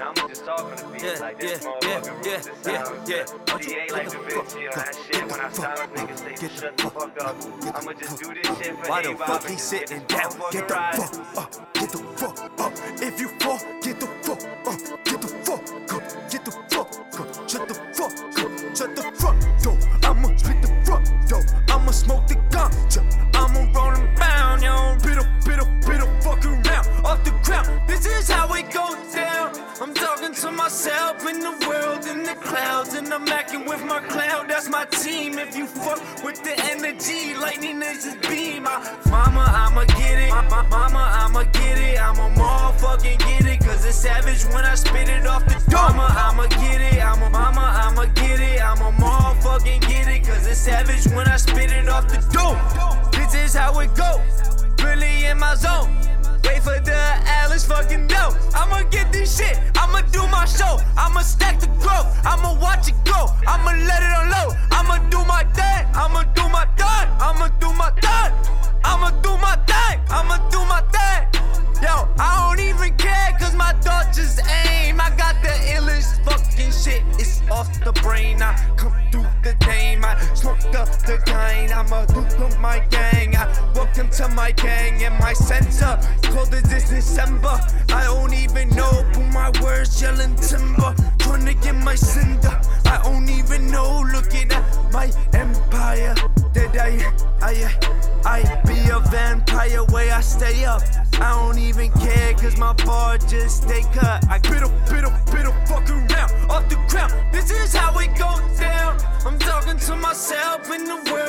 Now I'ma just talk on the beat Yeah, like yeah, this yeah, motherfucker yeah, the yeah, sound. yeah. Don't you DA like the bitch, fuck you know up, that shit. When I silence niggas, say get shut the fuck up. I'ma just do this shit for Why the fuck he sitting down? Get the fuck up, get the fuck up. If you fall, get the fuck up, get the fuck up, get clouds, and I'm acting with my cloud. That's my team. If you fuck with the energy, lightning is his beam. I, mama, I'ma get it. Ma- Mama, I'ma get it. I'ma motherfucking get it. Cause it's savage when I spit it off the dome. Mama, I'ma get it. I'm a mama, I'ma get it. I'ma motherfucking get it. Cause it's savage when I spit it off the dome. This is how it goes. Really in my zone. Wait for the Alice fucking dough. I'ma get this shit. Show. I'ma stack the growth. I'ma watch it go. I'ma let it unload. I'ma do my thing. I'ma do my thing. I'ma do my thing. I'ma do my thing. I'ma do my thing. Yo, I don't even care cause my thoughts just aim. I got the illest fucking shit. It's off the brain. I come through the game. I smoke up the gang. I'ma do my gang. Welcome to my gang and my center. Cold as this December. I don't even know, but my words yelling timber. Trying to get my cinder. I don't even know. Looking at my empire. That I, I, I be a vampire where I stay up. I don't even care cause my bar just stay cut. I biddle, biddle, biddle, fuck around off the ground. This is how it goes down. I'm talking to myself in the world,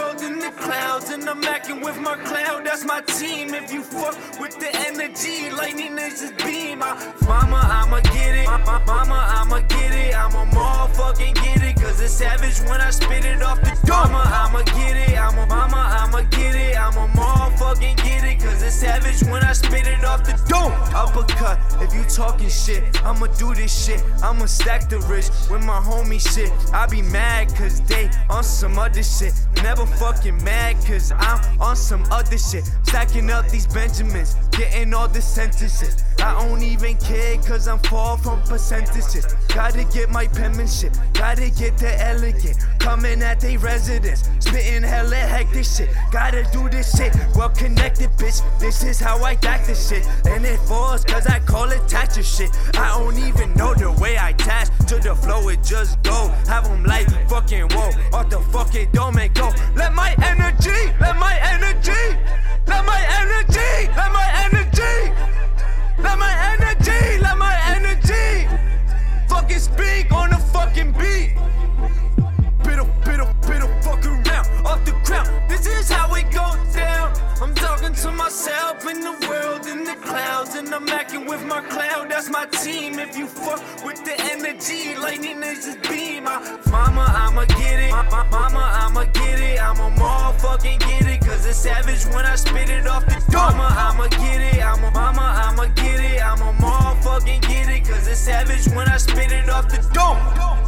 clouds, and I'm acting with my cloud. That's my team. If you fuck with the energy, lightning is his beam. I, mama, I'ma get it. Ma- ma- Mama, I'ma get it. I'ma motherfucking get it. Cause it's savage when I spit it off the dome. Mama, I'ma get it. I'm a mama, I'ma get it. I'ma motherfucking get it. Cause it's savage when I spit it off the dome. Uppercut, if you talking shit, I'ma do this shit. I'ma stack the rich with my homie shit. I be mad cause they on some other shit. Never fucking mad cause I'm on some other shit. Stacking up these Benjamins, getting all the sentences. I don't even care cause I'm far from percentages. Gotta get my penmanship, gotta get the elegant. Coming at they residence, spitting hella hectic shit. Gotta do this shit, well connected, bitch. This is how I got this shit. And it falls cause I call it Thatcher shit. I don't even know the way I attach to the flow, it just go. Have them like fucking whoa, off the fucking dome and go. Let my energy, let my energy, let my energy, let my energy, let my energy, let my energy. Fucking speak on the fucking beat. Biddle, biddle, biddle, fuck around off the ground. This is how it goes down. I'm talking to myself in the world, clouds and I'm acting with my cloud. That's my team. If you fuck with the energy, lightning is just beam. I, mama, I'ma get it. My, my, mama, I'ma get it. I'ma motherfucking get it. Cause it's savage when I spit it off the Mama, I'ma get it. I'ma, mama, I'ma get it. I'ma motherfucking get it. Cause it's savage when I spit it off the dome.